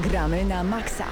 Gramy na maksa.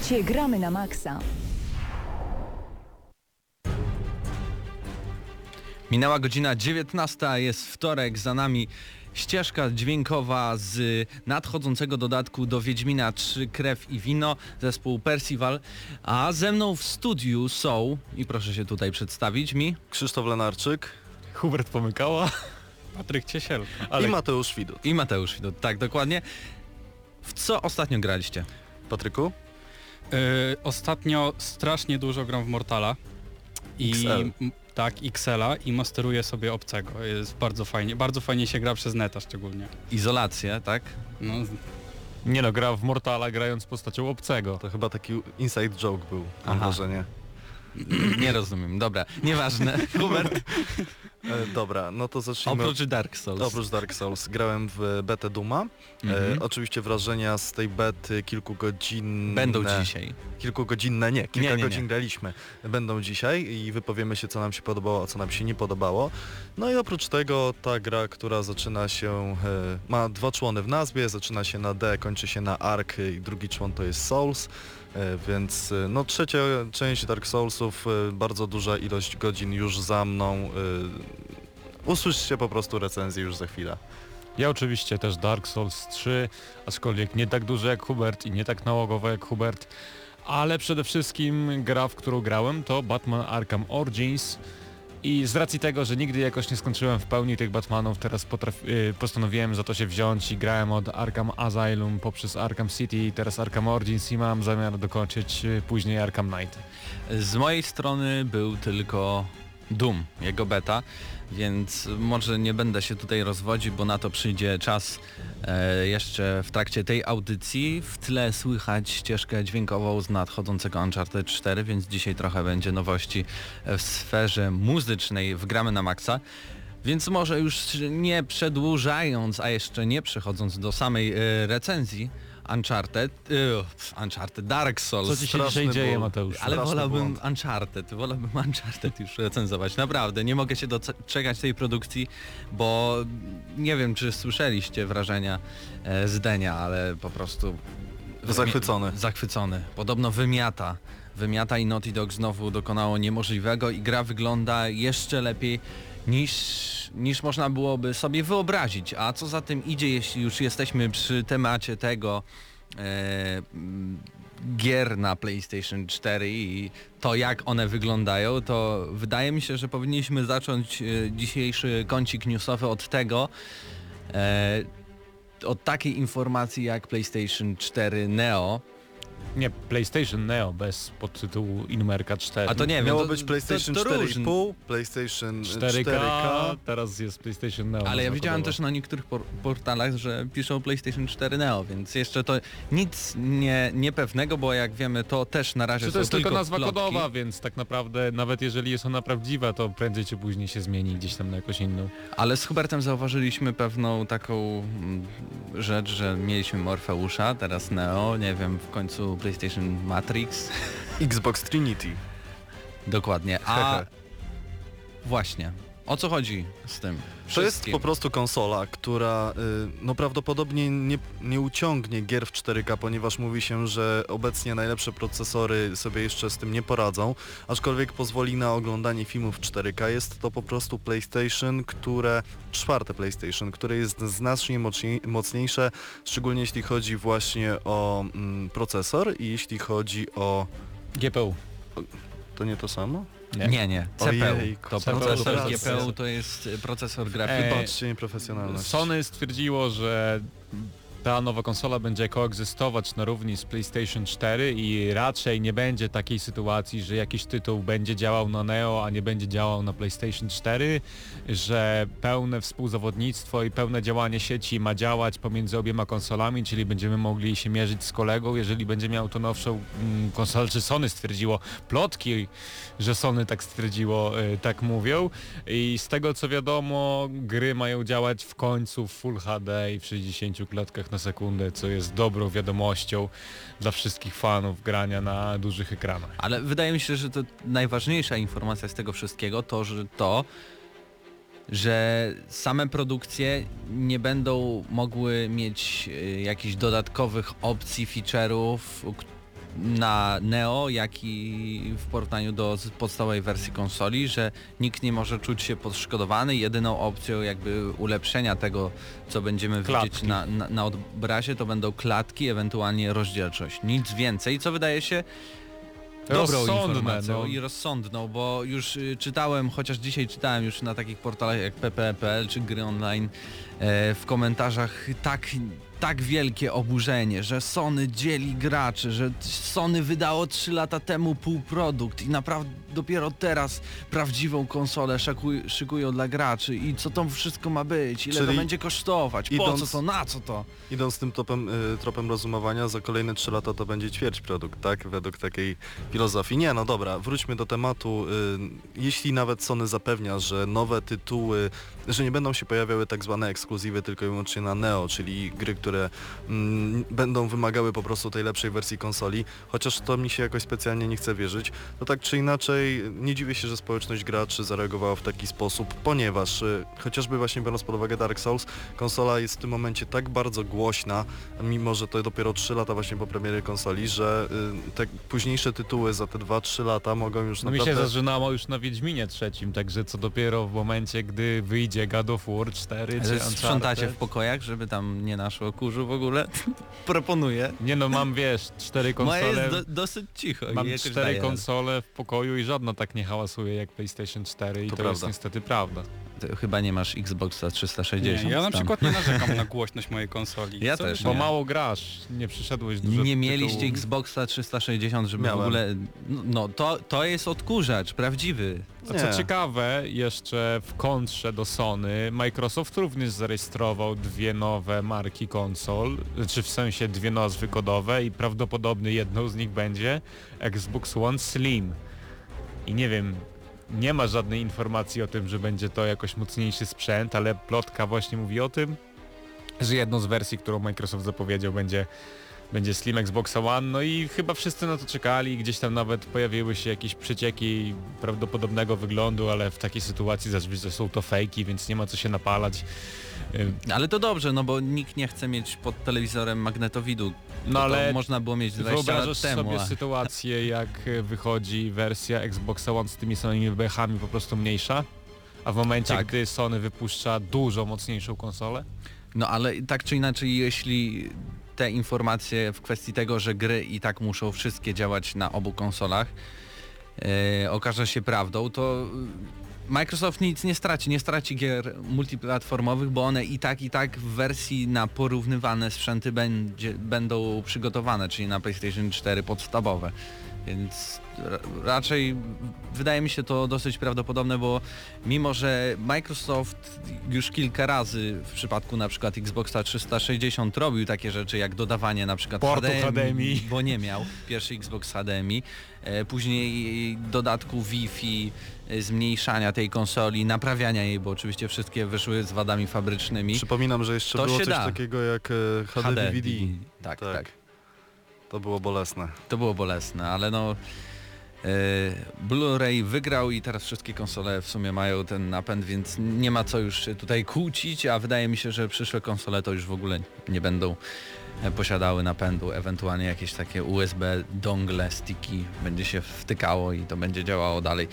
Słuchacie Gramy na maksa. Minęła godzina 19, jest wtorek, za nami ścieżka dźwiękowa z nadchodzącego dodatku do Wiedźmina 3 Krew i Wino, zespół Percival, a ze mną w studiu są, i proszę się tutaj przedstawić mi, Krzysztof Lenarczyk Hubert Pomykała, Patryk Ciesiel. i Mateusz Widut. i Mateusz Widut, tak dokładnie. W co ostatnio graliście? Patryku? Yy, ostatnio strasznie dużo gram w Mortala. I XL. tak, XL-a i masteruję sobie obcego. Jest bardzo fajnie. Bardzo fajnie się gra przez neta szczególnie. Izolację, tak? No, Nie no, gra w Mortala grając postacią obcego. To chyba taki inside joke był, mam Aha. wrażenie. Nie rozumiem, dobra, nieważne. Hubert, dobra, no to zacznijmy. oprócz Dark Souls. Oprócz Dark Souls grałem w betę Duma. Mhm. E, oczywiście wrażenia z tej bety kilkugodzinne. Będą dzisiaj. Kilkugodzinne, nie, kilka Nie, nie, nie. godzin graliśmy. Będą dzisiaj i wypowiemy się co nam się podobało, a co nam się nie podobało. No i oprócz tego ta gra, która zaczyna się, e, ma dwa człony w nazwie, zaczyna się na D, kończy się na Ark i drugi człon to jest Souls. E, Więc e, no trzecia część Dark Soulsów, e, bardzo duża ilość godzin już za mną. Usłyszcie po prostu recenzję już za chwilę. Ja oczywiście też Dark Souls 3, aczkolwiek nie tak duży jak Hubert i nie tak nałogowy jak Hubert, ale przede wszystkim gra, w którą grałem to Batman Arkham Origins i z racji tego, że nigdy jakoś nie skończyłem w pełni tych Batmanów, teraz y, postanowiłem za to się wziąć i grałem od Arkham Asylum poprzez Arkham City, teraz Arkham Origins i mam zamiar dokończyć y, później Arkham Knight. Z mojej strony był tylko Doom, jego beta, więc może nie będę się tutaj rozwodził, bo na to przyjdzie czas e, jeszcze w trakcie tej audycji. W tle słychać ścieżkę dźwiękową z nadchodzącego Uncharted 4, więc dzisiaj trochę będzie nowości w sferze muzycznej w Gramy na Maxa. Więc może już nie przedłużając, a jeszcze nie przechodząc do samej e, recenzji Uncharted, e, Uncharted Dark Souls. Co ci się dzisiaj dzieje, ból. Mateusz? Ale wolałbym błąd. Uncharted, wolałbym Uncharted już recenzować. Naprawdę, nie mogę się doczekać tej produkcji, bo nie wiem, czy słyszeliście wrażenia e, z Denia, ale po prostu... Zachwycony. Zachwycony. Podobno wymiata. Wymiata i Naughty Dog znowu dokonało niemożliwego i gra wygląda jeszcze lepiej niż, niż można byłoby sobie wyobrazić. A co za tym idzie, jeśli już jesteśmy przy temacie tego e, gier na PlayStation 4 i to jak one wyglądają, to wydaje mi się, że powinniśmy zacząć e, dzisiejszy kącik newsowy od tego, e, od takiej informacji jak PlayStation 4 Neo. Nie, PlayStation Neo bez podtytułu i numerka 4. A to nie wiem, Miało to- być PlayStation to- to różnie. 4,5, PlayStation 4K, 4K. teraz jest PlayStation Neo. Ale ja widziałem też na niektórych por portalach, że piszą PlayStation 4 Neo, więc jeszcze to nic nie, niepewnego, bo jak wiemy to też na razie Czy są to jest tylko nazwa plotki. kodowa, więc tak naprawdę nawet jeżeli jest ona prawdziwa, to prędzej czy później się zmieni gdzieś tam na jakąś inną. Ale z Hubertem zauważyliśmy pewną taką mm, rzecz, że mieliśmy Morfeusza, teraz Neo, nie wiem, w końcu PlayStation Matrix. Xbox Trinity. Dokładnie. A właśnie, o co chodzi z tym? To jest po prostu konsola, która y, no prawdopodobnie nie, nie uciągnie gier w 4K, ponieważ mówi się, że obecnie najlepsze procesory sobie jeszcze z tym nie poradzą, aczkolwiek pozwoli na oglądanie filmów w 4K. Jest to po prostu PlayStation, które, czwarte PlayStation, które jest znacznie mocniej- mocniejsze, szczególnie jeśli chodzi właśnie o mm, procesor i jeśli chodzi o... GPU. To nie to samo? Nie, nie, CPU. Ojejku, to CPU, procesor. GPU to jest y, procesor grafiki. E, Wybaczcie nieprofesjonalność. Sony stwierdziło, że ta nowa konsola będzie koegzystować na równi z PlayStation 4 i raczej nie będzie takiej sytuacji, że jakiś tytuł będzie działał na Neo, a nie będzie działał na PlayStation 4, że pełne współzawodnictwo i pełne działanie sieci ma działać pomiędzy obiema konsolami, czyli będziemy mogli się mierzyć z kolegą, jeżeli będzie miał to nowszą mm, konsolę, czy Sony stwierdziło, plotki, że Sony tak stwierdziło, y, tak mówią. I z tego co wiadomo gry mają działać w końcu w Full HD i w 60 klatkach na sekundę, co jest dobrą wiadomością dla wszystkich fanów grania na dużych ekranach. Ale wydaje mi się, że to najważniejsza informacja z tego wszystkiego to, że to, że same produkcje nie będą mogły mieć y, jakichś dodatkowych opcji, feature'ów na Neo, jak i w porównaniu do podstawowej wersji konsoli, że nikt nie może czuć się podszkodowany. Jedyną opcją jakby ulepszenia tego, co będziemy widzieć Klatki. na, na, na obrazie, to będą klatki, ewentualnie rozdzielczość. Nic więcej, co wydaje się dobrą Rozsądne, informacją no. i rozsądną, bo już y, czytałem, chociaż dzisiaj czytałem już na takich portalach jak pp.pl czy gry online e, w komentarzach tak, tak wielkie oburzenie, że Sony dzieli graczy, że Sony wydało 3 lata temu półprodukt i naprawdę dopiero teraz prawdziwą konsolę szykuj, szykują dla graczy i co to wszystko ma być, ile to Czyli będzie kosztować, po idąc- co to, na co to. Idąc tym topem, y, tropem rozumowania, za kolejne 3 lata to będzie ćwierć produkt, tak? Według takiej filozofii. Nie, no dobra, wróćmy do tematu. Y, jeśli nawet Sony zapewnia, że nowe tytuły, że nie będą się pojawiały tak zwane ekskluzywy tylko i wyłącznie na Neo, czyli gry, które mm, będą wymagały po prostu tej lepszej wersji konsoli, chociaż to mi się jakoś specjalnie nie chce wierzyć, to tak czy inaczej nie dziwię się, że społeczność graczy zareagowała w taki sposób, ponieważ y, chociażby właśnie biorąc pod uwagę Dark Souls, konsola jest w tym momencie tak bardzo głośna, mimo że to dopiero 3 lata właśnie po premiery konsoli, że y, te późniejsze tytuły za te 2-3 lata mogą już No mi się naprawdę... zażynało już na Wiedźminie trzecim, także co dopiero w momencie, gdy wyjdzie God of War 4 czy sprzątacie w pokojach, żeby tam nie naszło kurzu w ogóle? Proponuję. Nie no, mam wiesz, cztery konsole... jest do, dosyć cicho. Mam cztery konsole w pokoju i żadna tak nie hałasuje jak PlayStation 4 i To to, jest niestety prawda. Ty chyba nie masz Xboxa 360. Nie, ja na tam. przykład nie narzekam na głośność mojej konsoli. Ja Co też Bo nie. mało grasz, nie przyszedłeś dużo Nie mieliście tytułów. Xboxa 360, żeby w Miałem. ogóle... No, no to, to jest odkurzacz, prawdziwy. A Nie. co ciekawe, jeszcze w kontrze do Sony, Microsoft również zarejestrował dwie nowe marki konsol, czy w sensie dwie nazwy kodowe i prawdopodobnie jedną z nich będzie Xbox One Slim. I nie wiem, nie ma żadnej informacji o tym, że będzie to jakoś mocniejszy sprzęt, ale plotka właśnie mówi o tym, że jedną z wersji, którą Microsoft zapowiedział będzie będzie Slim Xbox One, no i chyba wszyscy na to czekali, gdzieś tam nawet pojawiły się jakieś przecieki prawdopodobnego wyglądu, ale w takiej sytuacji zazwyczaj są to fejki, więc nie ma co się napalać. Ym, Ale to dobrze, no bo nikt nie chce mieć pod telewizorem magnetowidu. No ale można było mieć 20 lat temu. sobie sytuację, jak e, wychodzi wersja Xbox One z tymi samymi bechami po prostu mniejsza, a w momencie, Tak. gdy Sony wypuszcza dużo mocniejszą konsolę? No ale tak czy inaczej, jeśli te informacje w kwestii tego, że gry i tak muszą wszystkie działać na obu konsolach, e, okaże się prawdą, to e, Microsoft nic nie straci, nie straci gier multiplatformowych, bo one i tak i tak w wersji na porównywane sprzęty będzie, będą przygotowane, czyli na PlayStation 4 podstawowe. Więc ra- raczej wydaje mi się to dosyć prawdopodobne, bo mimo, że Microsoft już kilka razy w przypadku na przykład Xboxa 360 robił takie rzeczy jak dodawanie na przykład Portu HDMI. bo nie miał pierwszy Xbox HDMI, e, później dodatku Wi-Fi, e, zmniejszania tej konsoli, naprawiania jej, bo oczywiście wszystkie wyszły z wadami fabrycznymi. Przypominam, że jeszcze To było coś da. takiego jak e, HD, DVD. Tak, Tak. tak. To było bolesne. To było bolesne, ale no e, Blu-ray wygrał i teraz wszystkie konsole w sumie mają ten napęd, więc nie ma co już tutaj kłócić, a wydaje mi się, że przyszłe konsole to już w ogóle nie będą posiadały napędu, ewentualnie jakieś takie USB dongle, sticky będzie się wtykało i to będzie działało dalej.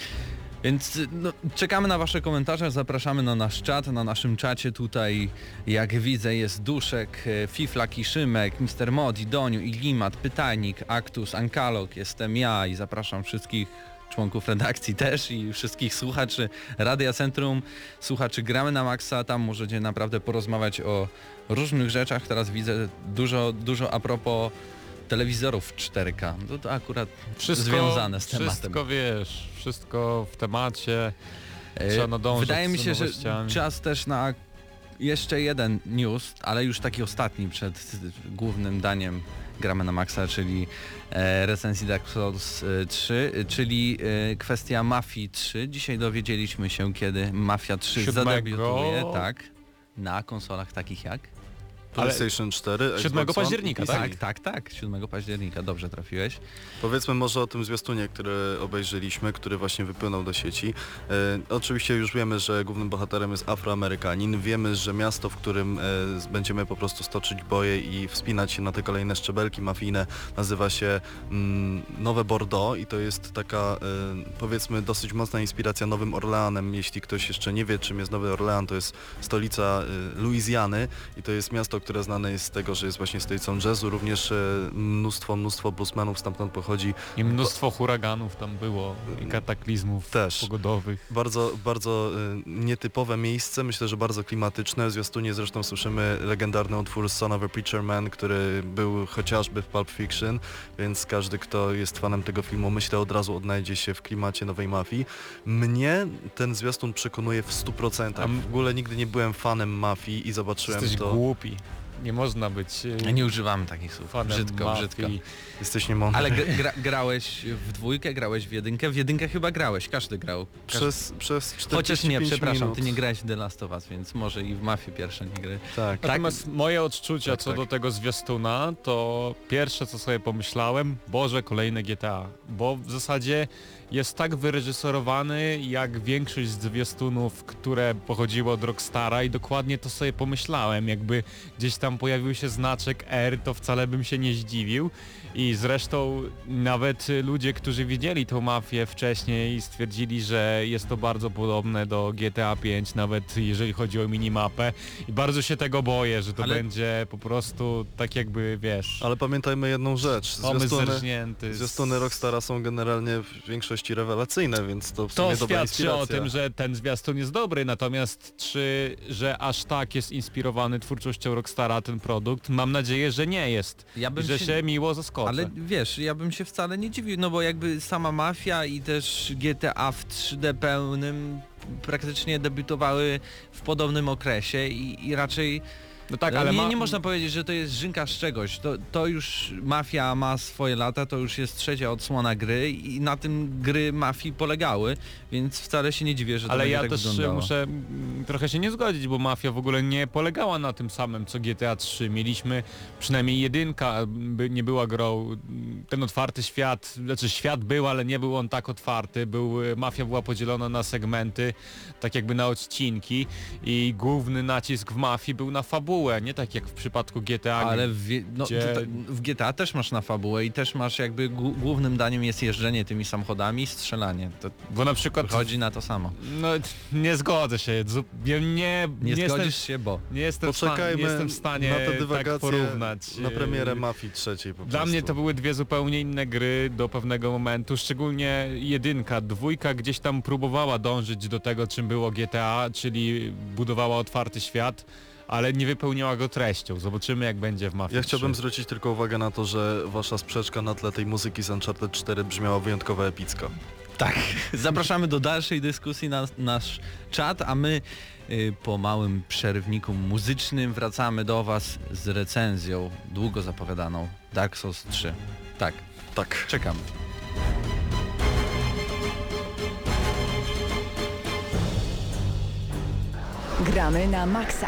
Więc y, no, czekamy na Wasze komentarze, zapraszamy na nasz czat. Na naszym czacie tutaj, jak widzę, jest Duszek, e, Fiflak i Szymek, Mr. Modi, Doniu, Iglimat, Pytajnik, Aktus, Ankalog, jestem ja i zapraszam wszystkich członków redakcji też i wszystkich słuchaczy Radia Centrum, słuchaczy Gramy na Maxa, tam możecie naprawdę porozmawiać o różnych rzeczach. Teraz widzę dużo, dużo a propos telewizorów 4K. No to akurat Wszystko, związane z tematem. Wszystko wiesz, wszystko w temacie. E, Trzeba nadążać Wydaje mi się, że czas też na jeszcze jeden news, ale już taki ostatni przed głównym daniem gramy na maksa, czyli e, recenzji Dark Souls e, 3, e, czyli e, kwestia Mafii 3. Dzisiaj dowiedzieliśmy się, kiedy Mafia 3 Siódmego. zadebiutuje, tak, na konsolach takich jak? Ale PlayStation 4, 7 Xbox One października, i tak? Tak, tak, tak, 7 października, dobrze trafiłeś. Powiedzmy może o tym zwiastunie, który obejrzeliśmy, który właśnie wypłynął do sieci. E, oczywiście już wiemy, że głównym bohaterem jest Afroamerykanin. Wiemy, że miasto, w którym e, będziemy po prostu stoczyć boje i wspinać się na te kolejne szczebelki mafijne, nazywa się mm, Nowe Bordeaux i to jest taka e, powiedzmy dosyć mocna inspiracja Nowym Orleanem. Jeśli ktoś jeszcze nie wie, czym jest Nowy Orlean, to jest stolica e, Luizjany i to jest miasto, które znane jest z tego, że jest właśnie stolicą jazzu. Również e, mnóstwo, mnóstwo bluesmenów stamtąd pochodzi. I mnóstwo huraganów tam było i kataklizmów Też. pogodowych. Bardzo, bardzo y, nietypowe miejsce, myślę, że bardzo klimatyczne. W zwiastunie zresztą słyszymy legendarny utwór Son of a Preacher Man, który był chociażby w Pulp Fiction, więc każdy, kto jest fanem tego filmu, myślę od razu odnajdzie się w klimacie nowej mafii. Mnie ten zwiastun przekonuje w 100%. A m- W ogóle nigdy nie byłem fanem mafii i zobaczyłem Jesteś to. głupi. Nie można być e, Nie używamy takich słów, brzydko, mafii. brzydko. Jesteś niemądry. Ale gra, gra, grałeś w dwójkę, grałeś w jedynkę, w jedynkę chyba grałeś, każdy grał. Każdy... Przez, przez 45 Chociaż nie, przepraszam, minut. ty nie grałeś w The Last of Us, więc może i w Mafii pierwsze nie gry. Tak. Natomiast moje odczucia Tak, co tak. do tego zwiastuna, to pierwsze co sobie pomyślałem, Boże, kolejne GTA. Bo w zasadzie jest tak wyreżyserowany jak większość zwiastunów, które pochodziły od Rockstara i dokładnie to sobie pomyślałem, jakby gdzieś tam pojawił się znaczek R, to wcale bym się nie zdziwił. I zresztą nawet ludzie, którzy widzieli tą mafię wcześniej stwierdzili, że jest to bardzo podobne do GTA 5, nawet jeżeli chodzi o minimapę. I bardzo się tego boję, że to Ale- będzie po prostu tak jakby, wiesz, Ale pamiętajmy jedną rzecz. Zwiastuny, zwiastuny Rockstara są generalnie w większości rewelacyjne, więc to w To sumie dobra świadczy o inspiracja. tym, że ten zwiastun jest dobry, natomiast czy, że aż tak jest inspirowany twórczością Rockstara ten produkt? Mam nadzieję, że nie jest. Ja I bym że się- się miło zaskoczę. Ale wiesz, ja bym się wcale nie dziwił, no bo jakby sama Mafia i też GTA w 3D pełnym praktycznie debiutowały w podobnym okresie i, i raczej No tak, ale nie, ma... nie można powiedzieć, że to jest żynka z czegoś. To, to już Mafia ma swoje lata, to już jest trzecia odsłona gry i na tym gry Mafii polegały, więc wcale się nie dziwię, że to Ale ja tak też wyglądało. muszę mm, trochę się nie zgodzić, bo Mafia w ogóle nie polegała na tym samym co GTA 3. Mieliśmy przynajmniej jedynka, by nie była grą, mm, ten otwarty świat, znaczy świat był, ale nie był on tak otwarty. Był, y, Mafia była podzielona na segmenty, tak jakby na odcinki i główny nacisk w Mafii był na fabułę, nie tak jak w przypadku GTA. Ale w, no, gdzie- w GTA też masz na fabułę i też masz jakby głó- głównym daniem jest jeżdżenie tymi samochodami i strzelanie. To Bo na przykład... chodzi na to samo. No nie zgodzę się, nie, nie, Nie, nie jestem, zgodzisz się, bo... nie jestem, Poczekajmy nie jestem w stanie na te tak dywagacje porównać. na premierę Yy, Mafii trzeciej po Dla prostu. mnie to były dwie zupełnie inne gry do pewnego momentu, szczególnie jedynka, dwójka gdzieś tam próbowała dążyć do tego, czym było GTA, czyli budowała otwarty świat, ale nie wypełniała go treścią. Zobaczymy jak będzie w Mafii Ja chciałbym 3. zwrócić tylko uwagę na to, że wasza sprzeczka na tle tej muzyki z Uncharted 4 brzmiała wyjątkowo epicko. Tak. Zapraszamy do dalszej dyskusji na nasz czat, a my y, po małym przerwniku muzycznym wracamy do Was z recenzją długo zapowiadaną Dark Souls 3. Tak, Tak. czekamy. Gramy na maksa.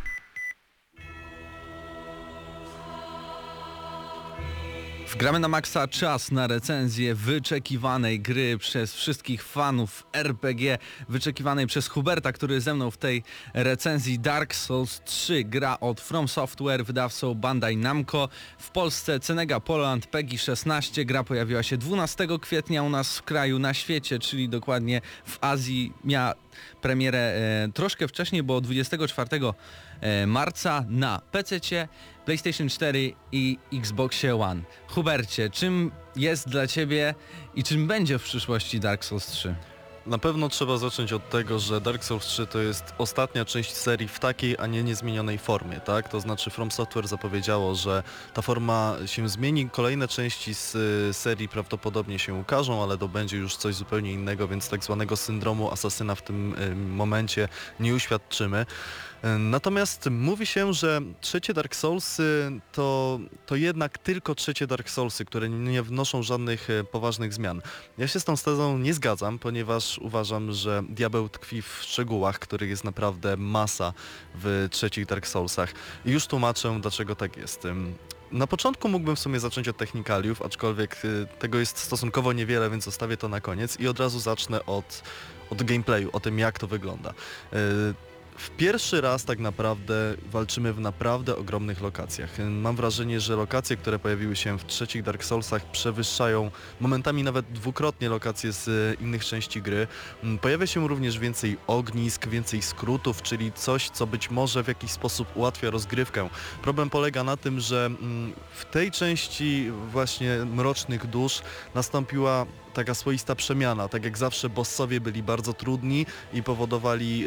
Wgramy na maksa czas na recenzję wyczekiwanej gry przez wszystkich fanów RPG, wyczekiwanej przez Huberta, który ze mną w tej recenzji Dark Souls 3, gra od From Software, wydawcą Bandai Namco. W Polsce Cenega Poland PEGI 16, gra pojawiła się 12 kwietnia u nas w kraju, na świecie, czyli dokładnie w Azji miała premierę e, troszkę wcześniej, bo 24 e, marca na PC, PlayStation 4 i Xboxie One. Hubercie, czym jest dla Ciebie i czym będzie w przyszłości Dark Souls 3? Na pewno trzeba zacząć od tego, że Dark Souls 3 to jest ostatnia część serii w takiej, a nie niezmienionej formie, tak? To znaczy From Software zapowiedziało, że ta forma się zmieni, kolejne części z y, serii prawdopodobnie się ukażą, ale to będzie już coś zupełnie innego, więc tak zwanego syndromu asasyna w tym y, momencie nie uświadczymy. Natomiast mówi się, że trzecie Dark Soulsy to, to jednak tylko trzecie Dark Soulsy, które nie wnoszą żadnych e, poważnych zmian. Ja się z tą tezą nie zgadzam, ponieważ uważam, że diabeł tkwi w szczegółach, których jest naprawdę masa w trzecich Dark Soulsach. I już tłumaczę, dlaczego tak jest. Na początku mógłbym w sumie zacząć od technikaliów, aczkolwiek y, tego jest stosunkowo niewiele, więc zostawię to na koniec i od razu zacznę od, od gameplayu, o tym jak to wygląda. W pierwszy raz tak naprawdę walczymy w naprawdę ogromnych lokacjach. Mam wrażenie, że lokacje, które pojawiły się w trzecich Dark Soulsach przewyższają momentami nawet dwukrotnie lokacje z e, innych części gry. Mm, Pojawia się również więcej ognisk, więcej skrótów, czyli coś, co być może w jakiś sposób ułatwia rozgrywkę. Problem polega na tym, że mm, w tej części właśnie Mrocznych Dusz nastąpiła taka swoista przemiana. Tak jak zawsze bossowie byli bardzo trudni i powodowali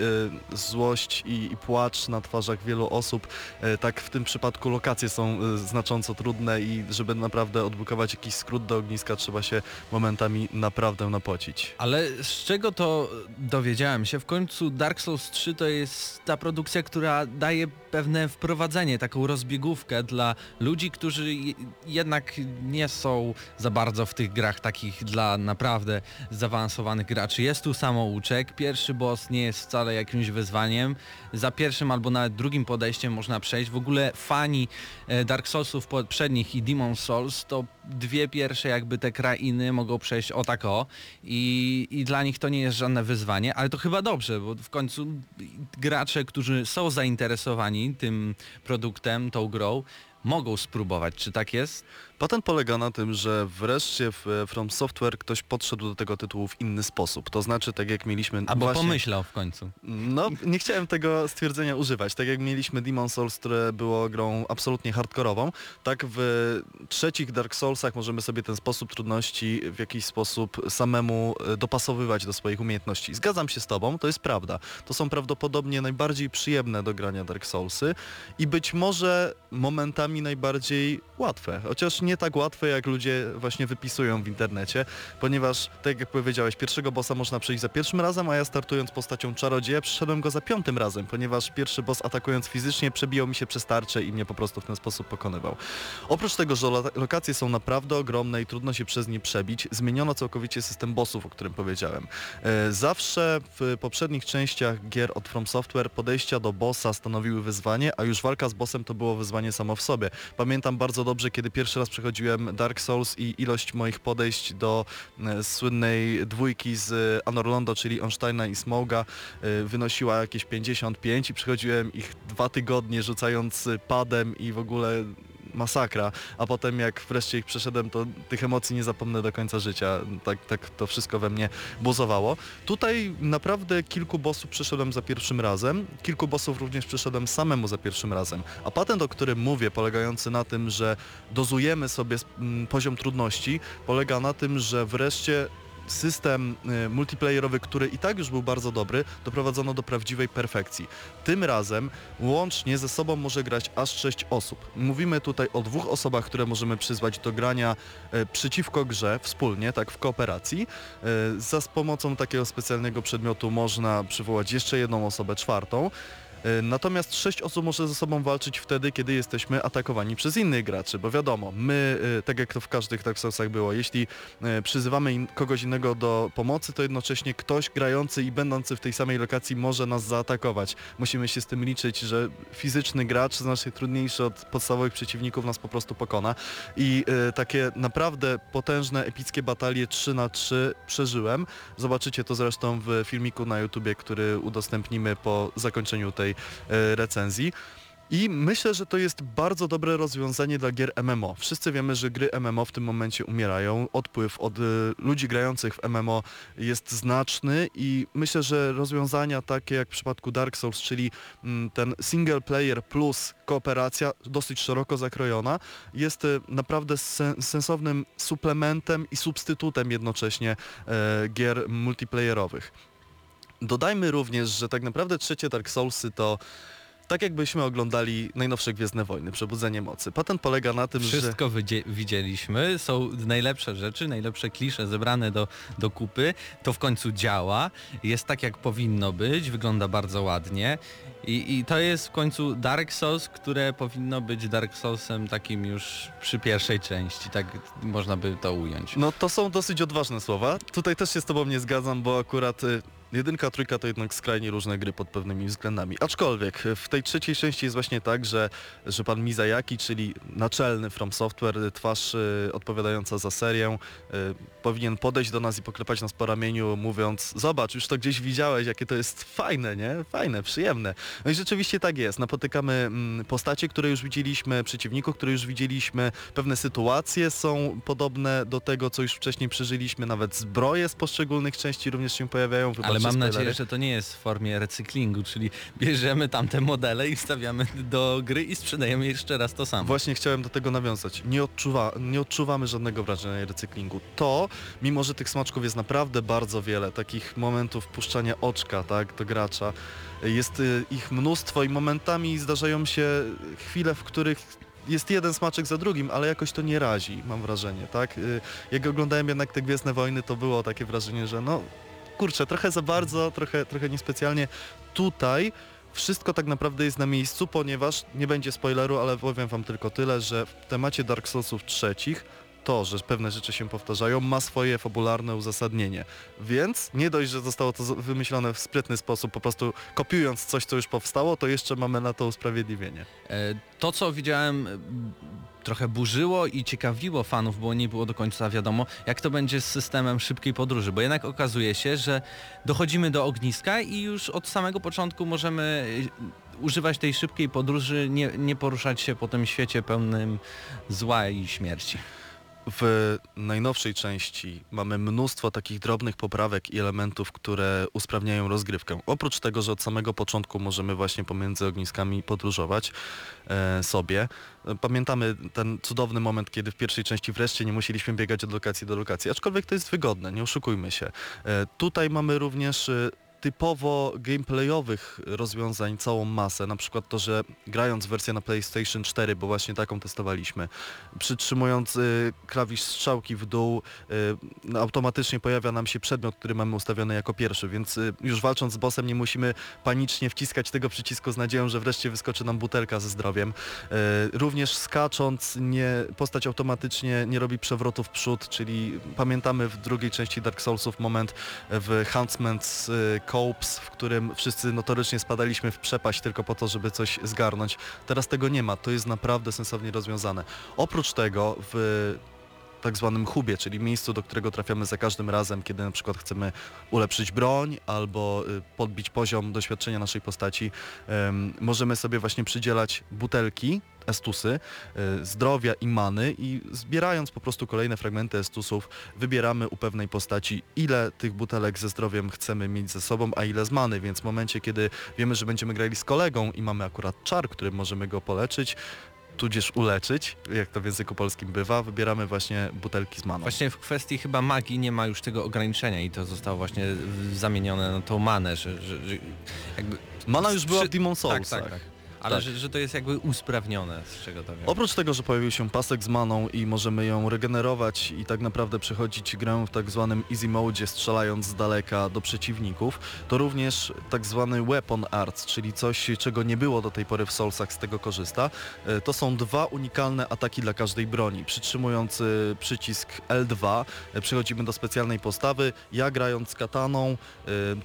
e, złość i, i płacz na twarzach wielu osób, e, tak w tym przypadku lokacje są e, znacząco trudne i żeby naprawdę odblokować jakiś skrót do ogniska trzeba się momentami naprawdę napocić. Ale z czego to dowiedziałem się? W końcu Dark Souls 3 to jest ta produkcja, która daje pewne wprowadzenie, taką rozbiegówkę dla ludzi, którzy je- jednak nie są za bardzo w tych grach takich dla naprawdę zaawansowanych graczy. Jest tu samouczek, pierwszy boss nie jest wcale jakimś wyzwaniem, za pierwszym albo nawet drugim podejściem można przejść. W ogóle fani e, Dark Soulsów poprzednich i Demon Souls to dwie pierwsze jakby te krainy mogą przejść o tak o i, i dla nich to nie jest żadne wyzwanie, ale to chyba dobrze, bo w końcu gracze, którzy są zainteresowani tym produktem, tą grą, mogą spróbować. Czy tak jest? Patent polega na tym, że wreszcie w From Software ktoś podszedł do tego tytułu w inny sposób. To znaczy tak jak mieliśmy Albo właśnie... pomyślał w końcu. No, nie chciałem tego stwierdzenia używać. Tak jak mieliśmy Demon Souls, które było grą absolutnie hardkorową, tak w trzecich Dark Soulsach możemy sobie ten sposób trudności w jakiś sposób samemu e, dopasowywać do swoich umiejętności. Zgadzam się z Tobą, to jest prawda. To są prawdopodobnie najbardziej przyjemne do grania Dark Soulsy i być może momentami najbardziej łatwe. Chociaż nie tak łatwe, jak ludzie właśnie wypisują w internecie, ponieważ, tak jak powiedziałeś, pierwszego bossa można przejść za pierwszym razem, a ja startując postacią czarodzieja przyszedłem go za piątym razem, ponieważ pierwszy boss atakując fizycznie przebijał mi się przez tarczę i mnie po prostu w ten sposób pokonywał. Oprócz tego, że lo- lokacje są naprawdę ogromne i trudno się przez nie przebić, zmieniono całkowicie system bossów, o którym powiedziałem. E, Zawsze w poprzednich częściach gier od From Software podejścia do bossa stanowiły wyzwanie, a już walka z bossem to było wyzwanie samo w sobie. Pamiętam bardzo dobrze, kiedy pierwszy raz przechodziłem Dark Souls i ilość moich podejść do e, słynnej dwójki z Anor Londo, czyli Onsteina i Smoga e, wynosiła jakieś 55 i przechodziłem ich dwa tygodnie rzucając padem i w ogóle masakra, a potem jak wreszcie ich przeszedłem, to tych emocji nie zapomnę do końca życia. Tak, tak to wszystko we mnie buzowało. Tutaj naprawdę kilku bossów przeszedłem za pierwszym razem, kilku bossów również przeszedłem samemu za pierwszym razem. A patent, o którym mówię, polegający na tym, że dozujemy sobie mm, poziom trudności, polega na tym, że wreszcie system y, multiplayerowy, który i tak już był bardzo dobry, doprowadzono do prawdziwej perfekcji. Tym razem łącznie ze sobą może grać aż 6 osób. Mówimy tutaj o dwóch osobach, które możemy przyzwać do grania e, przeciwko grze wspólnie, tak w kooperacji. E, za pomocą takiego specjalnego przedmiotu można przywołać jeszcze jedną osobę czwartą. E, Natomiast sześć osób może ze sobą walczyć wtedy, kiedy jesteśmy atakowani przez innych graczy, bo wiadomo, my, e, tak jak to w każdych Dark Soulsach było, jeśli e, przyzywamy kogoś innego do pomocy, to jednocześnie ktoś grający i będący w tej samej lokacji może nas zaatakować. Musimy się z tym liczyć, że fizyczny gracz znacznie trudniejszy od podstawowych przeciwników nas po prostu pokona i takie naprawdę potężne, epickie batalie 3 na 3 przeżyłem. Zobaczycie to zresztą w filmiku na YouTubie, który udostępnimy po zakończeniu tej e, recenzji. I myślę, że to jest bardzo dobre rozwiązanie dla gier MMO. Wszyscy wiemy, że gry MMO w tym momencie umierają. Odpływ od y, ludzi grających w MMO jest znaczny i myślę, że rozwiązania takie jak w przypadku Dark Souls, czyli mm, ten single player plus kooperacja dosyć szeroko zakrojona, jest y, naprawdę sen sensownym suplementem i substytutem jednocześnie e, gier multiplayerowych. Dodajmy również, że tak naprawdę trzecie Dark Soulsy to tak jakbyśmy oglądali najnowsze Gwiezdne Wojny, Przebudzenie Mocy. Patent polega na tym, że... Wszystko wydzie- widzieliśmy, są najlepsze rzeczy, najlepsze klisze zebrane do, do kupy, to w końcu działa, jest tak jak powinno być, wygląda bardzo ładnie i, i to jest w końcu Dark Souls, które powinno być Dark Soulsem takim już przy pierwszej części, tak można by to ująć. No to są dosyć odważne słowa. Tutaj też się z tobą nie zgadzam, bo akurat y, jedynka, trójka to jednak skrajnie różne gry pod pewnymi względami. Aczkolwiek y, w tej trzeciej części jest właśnie tak, że, że pan Mizajaki, czyli naczelny From Software, y, twarz y, odpowiadająca za serię, y, powinien podejść do nas i poklepać nas po ramieniu, mówiąc zobacz, już to gdzieś widziałeś, jakie to jest fajne, nie? Fajne, przyjemne. No i rzeczywiście tak jest. Napotykamy mm, postacie, które już widzieliśmy, przeciwników, które już widzieliśmy, pewne sytuacje są podobne do tego, co już wcześniej przeżyliśmy, nawet zbroje z poszczególnych części również się pojawiają. Mam nadzieję, że to nie jest w formie recyklingu, czyli bierzemy tamte modele i wstawiamy do gry i sprzedajemy jeszcze raz to samo. Właśnie chciałem do tego nawiązać. Nie, odczuwa, nie odczuwamy żadnego wrażenia recyklingu. To, mimo że tych smaczków jest naprawdę bardzo wiele, takich momentów puszczania oczka tak, do gracza, jest y, ich mnóstwo i momentami zdarzają się chwile, w których jest jeden smaczek za drugim, ale jakoś to nie razi, mam wrażenie, tak? Y, Jak oglądałem jednak te Gwiezdne Wojny, to było takie wrażenie, że no, kurczę, trochę za bardzo, trochę, trochę niespecjalnie. Tutaj wszystko tak naprawdę jest na miejscu, ponieważ, nie będzie spoileru, ale powiem wam tylko tyle, że w temacie Dark Soulsów trzecich to, że pewne rzeczy się powtarzają, ma swoje fabularne uzasadnienie. Więc nie dość, że zostało to wymyślone w sprytny sposób, po prostu kopiując coś, co już powstało, to jeszcze mamy na to usprawiedliwienie. E, To, co widziałem, e, trochę burzyło i ciekawiło fanów, bo nie było do końca wiadomo, jak to będzie z systemem szybkiej podróży, bo jednak okazuje się, że dochodzimy do ogniska i już od samego początku możemy e, używać tej szybkiej podróży, nie, nie poruszać się po tym świecie pełnym zła i śmierci. W najnowszej części mamy mnóstwo takich drobnych poprawek i elementów, które usprawniają rozgrywkę. Oprócz tego, że od samego początku możemy właśnie pomiędzy ogniskami podróżować e, sobie. E, Pamiętamy ten cudowny moment, kiedy w pierwszej części wreszcie nie musieliśmy biegać od lokacji do lokacji, aczkolwiek to jest wygodne, nie oszukujmy się. E, tutaj mamy również e, typowo gameplayowych rozwiązań całą masę, na przykład to, że grając wersję na PlayStation 4, bo właśnie taką testowaliśmy, przytrzymując y, klawisz strzałki w dół, y, no, automatycznie pojawia nam się przedmiot, który mamy ustawiony jako pierwszy, więc y, już walcząc z bossem nie musimy panicznie wciskać tego przycisku z nadzieją, że wreszcie wyskoczy nam butelka ze zdrowiem. Y, również skacząc nie, postać automatycznie nie robi przewrotu w przód, czyli pamiętamy w drugiej części Dark Soulsów moment w Huntsman's y, Copes, w którym wszyscy notorycznie spadaliśmy w przepaść tylko po to, żeby coś zgarnąć. Teraz tego nie ma, to jest naprawdę sensownie rozwiązane. Oprócz tego w tak zwanym hubie, czyli miejscu, do którego trafiamy za każdym razem, kiedy na przykład chcemy ulepszyć broń albo y, podbić poziom doświadczenia naszej postaci, em, możemy sobie właśnie przydzielać butelki, estusy, y, zdrowia i many i zbierając po prostu kolejne fragmenty estusów wybieramy u pewnej postaci ile tych butelek ze zdrowiem chcemy mieć ze sobą, a ile z many, więc w momencie kiedy wiemy, że będziemy grali z kolegą i mamy akurat czar, którym możemy go poleczyć, tudzież uleczyć, jak to w języku polskim bywa, wybieramy właśnie butelki z maną. Właśnie w kwestii chyba magii nie ma już tego ograniczenia i to zostało właśnie zamienione na tą manę, że, że, że jakby Mana już była w Demon Tak, Soulsach. tak, tak. Ale Tak. że, że to jest jakby usprawnione, z czego to wiem. Oprócz tego, że pojawił się pasek z maną i możemy ją regenerować i tak naprawdę przechodzić grę w tak zwanym easy mode, strzelając z daleka do przeciwników, to również tak zwany weapon arts, czyli coś, czego nie było do tej pory w Soulsach, z tego korzysta. E, To są dwa unikalne ataki dla każdej broni. Przytrzymując e, przycisk L2 e, przechodzimy do specjalnej postawy. Ja grając kataną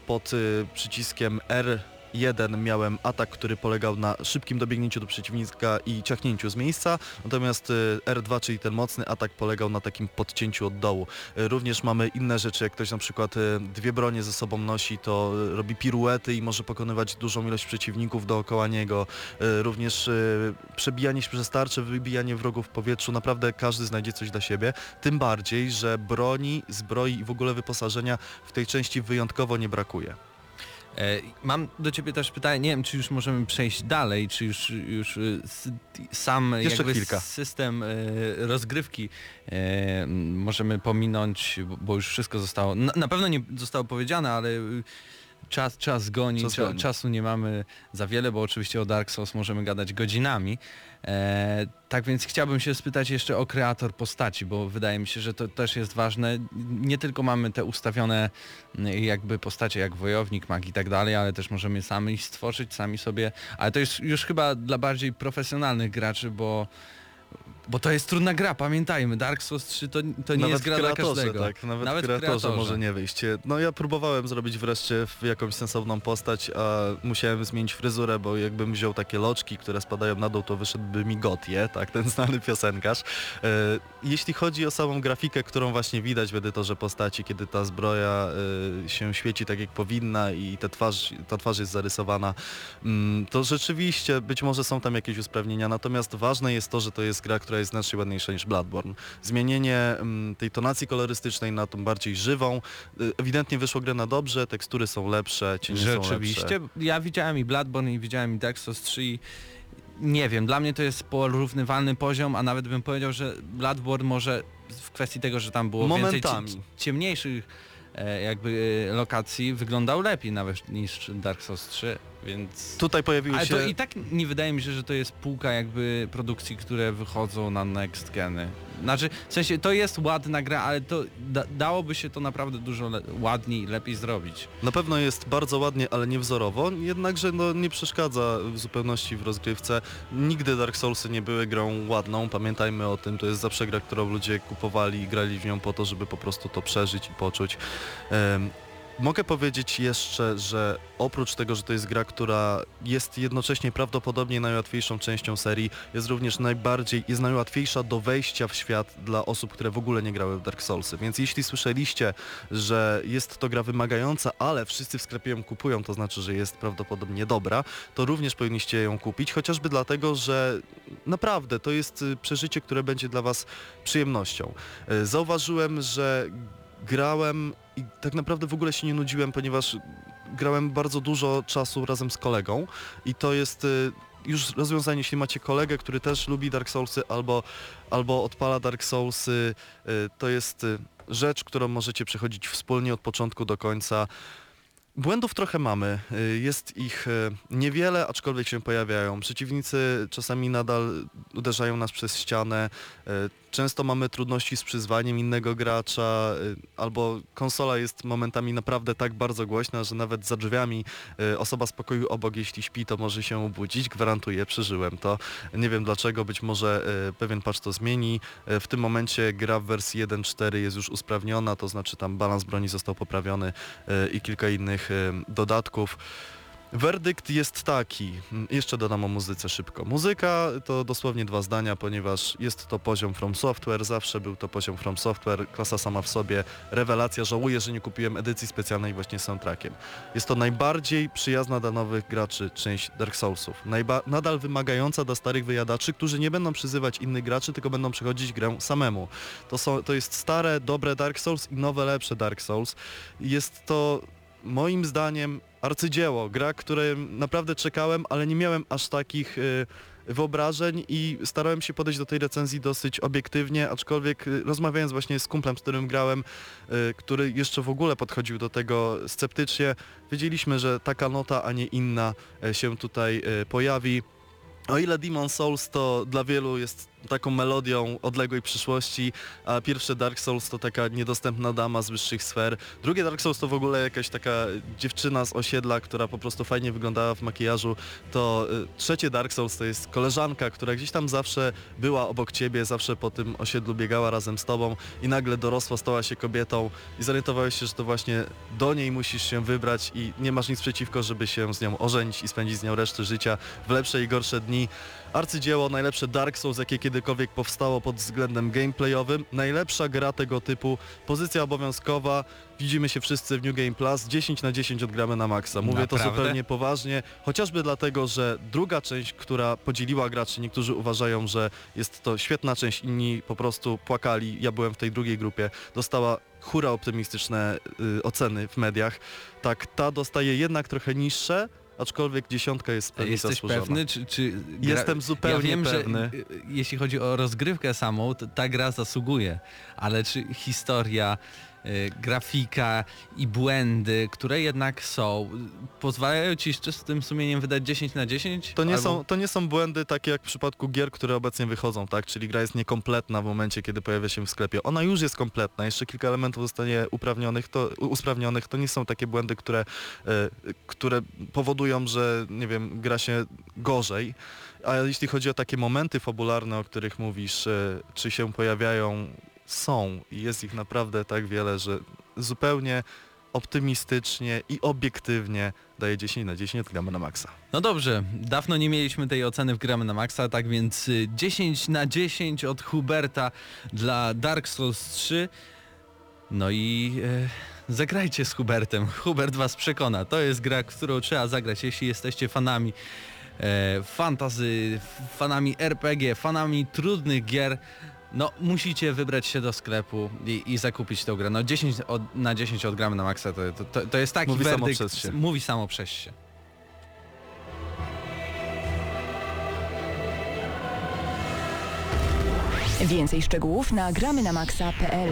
pod przyciskiem R 1 miałem atak, który polegał na szybkim dobiegnięciu do przeciwnika i ciachnięciu z miejsca, natomiast y, R2, czyli ten mocny atak polegał na takim podcięciu od dołu. Y, Również mamy inne rzeczy, jak ktoś na przykład y, dwie bronie ze sobą nosi, to robi piruety i może pokonywać dużą ilość przeciwników dookoła niego. Również przebijanie się przez tarczę, wybijanie wrogów w powietrzu, naprawdę każdy znajdzie coś dla siebie. Tym bardziej, że broni, zbroi i w ogóle wyposażenia w tej części wyjątkowo nie brakuje. E, Mam do Ciebie też pytanie, nie wiem czy już możemy przejść dalej, czy już, już y, sam Jeszcze jakby chwilka. system e, rozgrywki m, możemy pominąć, bo- już wszystko zostało, na, pewno nie zostało powiedziane, ale y, czas, czas goni, Czas cza, goni. czasu nie mamy za wiele, bo oczywiście o Dark Souls możemy gadać godzinami. E, tak więc chciałbym się spytać jeszcze o kreator postaci, bo wydaje mi się, że to też jest ważne. Nie tylko mamy te ustawione jakby postacie jak wojownik, mag i tak dalej, ale też możemy sami stworzyć, sami sobie, ale to jest już chyba dla bardziej profesjonalnych graczy, bo bo to jest trudna gra, pamiętajmy, Dark Souls 3 to, to nie nawet jest gra dla kreatorze, każdego. Tak, nawet, Nawet kreatorze, może nie wyjść. No ja próbowałem zrobić wreszcie jakąś sensowną postać, a musiałem zmienić fryzurę, bo jakbym wziął takie loczki, które spadają na dół, to wyszedłby mi Gotie, tak, ten znany piosenkarz. E, jeśli chodzi o samą grafikę, którą właśnie widać w edytorze postaci, kiedy ta zbroja e, się świeci tak jak powinna i ta twarz, ta twarz jest zarysowana, mm, to rzeczywiście być może są tam jakieś usprawnienia, natomiast ważne jest to, że to jest gra, która jest znacznie ładniejsza niż Bloodborne. Zmienienie mm, tej tonacji kolorystycznej na tą bardziej żywą, y, ewidentnie wyszło grę na dobrze, tekstury są lepsze, cienie są Rzeczywiście. Ja widziałem i Bloodborne i widziałem i Dark Souls 3 i nie wiem, dla mnie to jest porównywalny poziom, a nawet bym powiedział, że Bloodborne może w kwestii tego, że tam było Momentami. więcej ci- ciemniejszych e, jakby e, lokacji wyglądał lepiej nawet niż Dark Souls 3, więc... Tutaj pojawiły Ale się... to i tak nie wydaje mi się, że to jest półka jakby produkcji, które wychodzą na next geny. Znaczy, w sensie to jest ładna gra, ale to da, dałoby się to naprawdę dużo le- ładniej i lepiej zrobić. Na pewno jest bardzo ładnie, ale niewzorowo, jednakże no, nie przeszkadza w zupełności w rozgrywce. Nigdy Dark Soulsy nie były grą ładną, pamiętajmy o tym, to jest zawsze gra, którą ludzie kupowali i grali w nią po to, żeby po prostu to przeżyć i poczuć. Em, Mogę powiedzieć jeszcze, że oprócz tego, że to jest gra, która jest jednocześnie prawdopodobnie najłatwiejszą częścią serii, jest również najbardziej, jest najłatwiejsza do wejścia w świat dla osób, które w ogóle nie grały w Dark Soulsy. Więc jeśli słyszeliście, że jest to gra wymagająca, ale wszyscy w sklepie ją kupują, to znaczy, że jest prawdopodobnie dobra, to również powinniście ją kupić, chociażby dlatego, że naprawdę to jest y, przeżycie, które będzie dla Was przyjemnością. Y, Zauważyłem, że grałem i tak naprawdę w ogóle się nie nudziłem, ponieważ grałem bardzo dużo czasu razem z kolegą i to jest y, już rozwiązanie, jeśli macie kolegę, który też lubi Dark Soulsy albo, albo odpala Dark Soulsy, y, to jest y, rzecz, którą możecie przechodzić wspólnie od początku do końca. Błędów trochę mamy, jest ich niewiele, aczkolwiek się pojawiają. Przeciwnicy czasami nadal uderzają nas przez ścianę, często mamy trudności z przyzwaniem innego gracza, y, albo konsola jest momentami naprawdę tak bardzo głośna, że nawet za drzwiami y, osoba z pokoju obok, jeśli śpi, to może się obudzić. Gwarantuję, przeżyłem to. Nie wiem dlaczego, być może y, pewien patch to zmieni. W tym momencie gra w wersji 1.4 jest już usprawniona, to znaczy tam balans broni został poprawiony i kilka innych dodatków. Werdykt jest taki, jeszcze dodam o muzyce szybko. Muzyka to dosłownie dwa zdania, ponieważ jest to poziom From Software, zawsze był to poziom From Software, klasa sama w sobie, rewelacja, żałuję, że nie kupiłem edycji specjalnej właśnie z soundtrackiem. Jest to najbardziej przyjazna dla nowych graczy część Dark Soulsów, Najba nadal wymagająca dla starych wyjadaczy, którzy nie będą przyzywać innych graczy, tylko będą przechodzić grę samemu. To, są, to jest stare, dobre Dark Souls i nowe, lepsze Dark Souls. Jest to moim zdaniem arcydzieło, gra, której naprawdę czekałem, ale nie miałem aż takich y, wyobrażeń i starałem się podejść do tej recenzji dosyć obiektywnie, aczkolwiek y, rozmawiając właśnie z kumplem, z którym grałem, y, który jeszcze w ogóle podchodził do tego sceptycznie, wiedzieliśmy, że taka nota, a nie inna się tutaj pojawi. O ile Demon Souls to dla wielu jest taką melodią odległej przyszłości, a pierwsze Dark Souls to taka niedostępna dama z wyższych sfer. Drugie Dark Souls to w ogóle jakaś taka dziewczyna z osiedla, która po prostu fajnie wyglądała w makijażu. To y, trzecie Dark Souls to jest koleżanka, która gdzieś tam zawsze była obok ciebie, zawsze po tym osiedlu biegała razem z tobą i nagle dorosła, stała się kobietą i zorientowałeś się, że to właśnie do niej musisz się wybrać i nie masz nic przeciwko, żeby się z nią ożenić i spędzić z nią resztę życia w lepsze i gorsze dni. Arcydzieło, najlepsze Dark Souls, jakie kiedykolwiek powstało pod względem gameplayowym. Najlepsza gra tego typu, pozycja obowiązkowa, widzimy się wszyscy w New Game Plus, 10 na 10 odgramy na maksa. Mówię to Naprawdę? zupełnie poważnie, chociażby dlatego, że druga część, która podzieliła graczy, niektórzy uważają, że jest to świetna część, inni po prostu płakali, ja byłem w tej drugiej grupie, dostała hura optymistyczne y, oceny w mediach. Tak, ta dostaje jednak trochę niższe, aczkolwiek dziesiątka jest pewnie Jesteś zasłużona. pewny, czy... czy gra... Jestem zupełnie ja wiem, pewny. Że, y, y, jeśli chodzi o rozgrywkę samą, to ta gra zasługuje, ale czy historia, grafika i błędy, które jednak są, y, pozwalają ci z czystym sumieniem wydać 10 na 10? To nie, Albo- są, to nie są błędy takie jak w przypadku gier, które obecnie wychodzą, tak? Czyli gra jest niekompletna w momencie, kiedy pojawia się w sklepie. Ona już jest kompletna, jeszcze kilka elementów zostanie uprawnionych, to, usprawnionych. To nie są takie błędy, które, e, które powodują, że nie wiem, gra się gorzej. A jeśli chodzi o takie momenty fabularne, o których mówisz, e, czy się pojawiają, są i jest ich naprawdę tak wiele, że zupełnie optymistycznie i obiektywnie daje 10 na 10 odgramy na maksa. No dobrze, dawno nie mieliśmy tej oceny w gramy na maksa, tak więc y, 10 na 10 od Huberta dla Dark Souls 3. No i e, zagrajcie z Hubertem. Hubert was przekona. To jest gra, którą trzeba zagrać, jeśli jesteście fanami e, fantazy, fanami RPG, fanami trudnych gier. No musicie wybrać się do sklepu i, i zakupić tę grę. No 10 od, na 10 od gramy na maksa to, to, to, to jest taki Mówi samo werdykt. przez się. Mówi samo przez się. Więcej szczegółów na gramy na maxa.pl.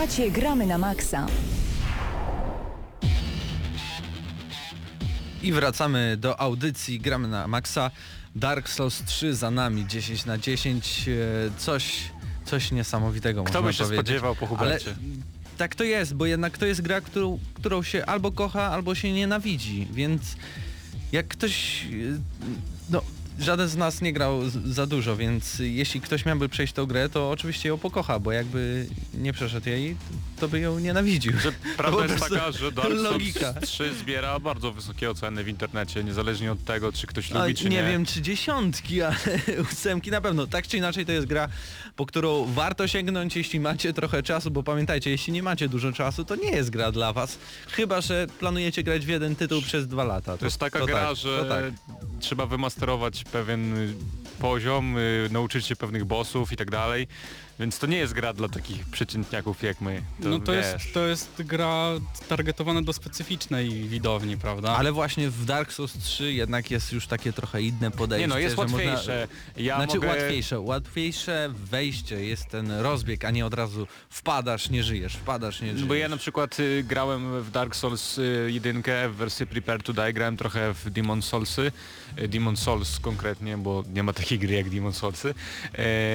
Słuchacie Gramy na Maxa. I wracamy do audycji, gramy na Maxa. Dark Souls 3 za nami, 10 na 10, e, coś, coś niesamowitego Kto można by się powiedzieć. spodziewał po Ale Hubercie? tak to jest, bo jednak to jest gra, którą, którą się albo kocha, albo się nienawidzi, więc jak ktoś, e, no żaden z nas nie grał za dużo, więc jeśli ktoś miałby przejść tą grę, to oczywiście ją pokocha, bo jakby nie przeszedł jej, to by ją nienawidził. Że prawda jest taka, że Dark Souls logika. 3 zbiera bardzo wysokie oceny w internecie, niezależnie od tego, czy ktoś lubi, czy nie, nie. wiem czy dziesiątki, ale ósemki na pewno. Tak czy inaczej to jest gra, po którą warto sięgnąć, jeśli macie trochę czasu, bo pamiętajcie, jeśli nie macie dużo czasu, to nie jest gra dla was. Chyba, że planujecie grać w jeden tytuł przez dwa lata. To jest taka to gra, tak, że to tak. trzeba wymasterować pewien y, poziom, y, nauczyć się pewnych bossów i tak dalej. Więc to nie jest gra dla takich przeciętniaków jak my. No to wiesz. jest, to jest gra targetowana do specyficznej widowni, prawda? Ale właśnie w Dark Souls 3 jednak jest już takie trochę inne podejście. Nie no, jest że można- łatwiejsze. Ja znaczy mogę... łatwiejsze, łatwiejsze wejście, jest ten rozbieg, a nie od razu wpadasz, nie żyjesz, wpadasz, nie żyjesz. No Bo ja na przykład y, grałem w Dark Souls y, 1 w wersji Prepare to Die, grałem trochę w Demon Soulsy, y, Demon Souls konkretnie, bo nie ma takiej gry jak Demon Soulsy y,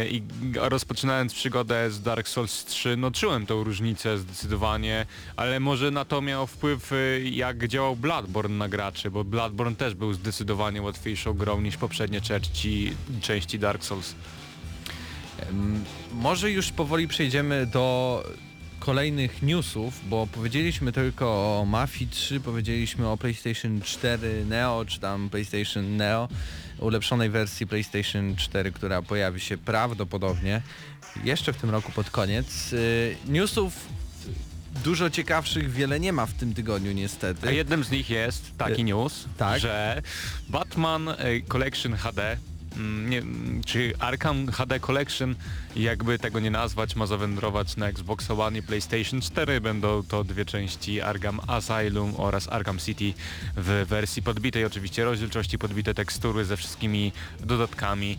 i rozpoczynając przygodę z Dark Souls 3, no czułem tą różnicę zdecydowanie, ale może na to miał wpływ y, jak działał Bloodborne na graczy, bo Bloodborne też był zdecydowanie łatwiejszą grą niż poprzednie części, części Dark Souls. Może już powoli przejdziemy do kolejnych newsów, bo powiedzieliśmy tylko o Mafii 3, powiedzieliśmy o PlayStation 4 Neo, czy tam PlayStation Neo, ulepszonej wersji PlayStation 4, która pojawi się prawdopodobnie jeszcze w tym roku pod koniec. Y, Newsów dużo ciekawszych wiele nie ma w tym tygodniu niestety. A jednym z nich jest taki news, tak. że Batman e, Collection HD, nie, mm, czy Arkham HD Collection, jakby tego nie nazwać, ma zawędrować na Xbox One i PlayStation 4. Będą to dwie części Arkham Asylum oraz Arkham City w wersji podbitej oczywiście rozdzielczości, podbite tekstury ze wszystkimi dodatkami.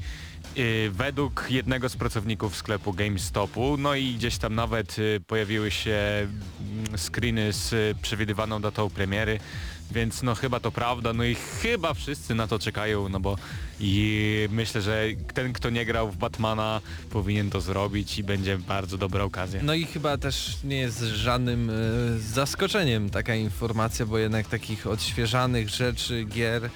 Yy, Według jednego z pracowników sklepu GameStopu, no i gdzieś tam nawet y, pojawiły się mm, screeny z y, przewidywaną datą premiery, więc no chyba to prawda, no i chyba wszyscy na to czekają, no bo i myślę, że ten kto nie grał w Batmana powinien to zrobić i będzie bardzo dobra okazja. No i chyba też nie jest żadnym e, zaskoczeniem taka informacja, bo jednak takich odświeżanych rzeczy, gier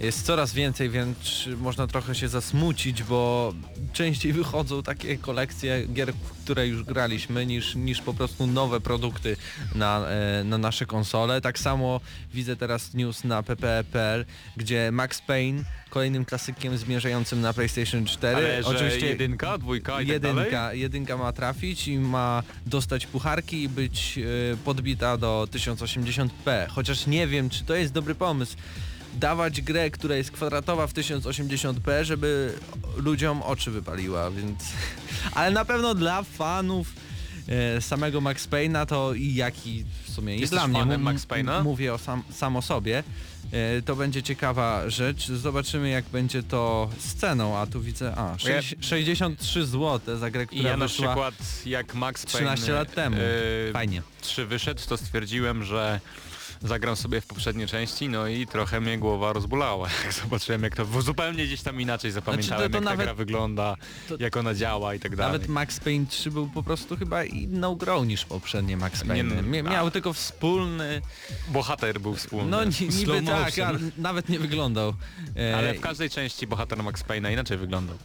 jest coraz więcej, więc można trochę się zasmucić, bo częściej wychodzą takie kolekcje gier, które już graliśmy, niż, niż po prostu nowe produkty na, e, na nasze konsole. Tak samo widzę teraz news na ppe.pl, gdzie Max Payne, kolejnym klasykiem zmierzającym na PlayStation 4. Ale że jedynka, dwójka i tak dalej? jedynka, jedynka ma trafić i ma dostać pucharki i być e, podbita do 1080p. Chociaż nie wiem, czy to jest dobry pomysł. Dawać grę, która jest kwadratowa w 1080p, żeby ludziom oczy wypaliła, więc... Ale na pewno dla fanów e, samego Max Payne'a to i jak i w sumie i Jesteś dla mnie, fanem Max Payne'a? mówię o sam, sam o sobie, e, to będzie ciekawa rzecz. Zobaczymy jak będzie to z ceną, a tu widzę, a, ja- sześć- 63 zł za grę, I która ja na przykład jak Max Payne 13 lat temu. e, Fajnie. 3 wyszedł, to stwierdziłem, że zagram sobie w poprzednie części, no i trochę mnie głowa rozbolała, jak zobaczyłem jak to, bo zupełnie gdzieś tam inaczej zapamiętałem Znaczy, to jak ta nawet- gra wygląda, to- jak ona działa i tak dalej. Nawet Max Payne 3 był po prostu chyba inną grą niż poprzednie Max Nie, Payne. no, Mia- a- Miał tylko wspólny, Bohater był wspólny. no ni- niby tak, nawet nie wyglądał. E, Ale w każdej części bohater Max Payne'a inaczej wyglądał.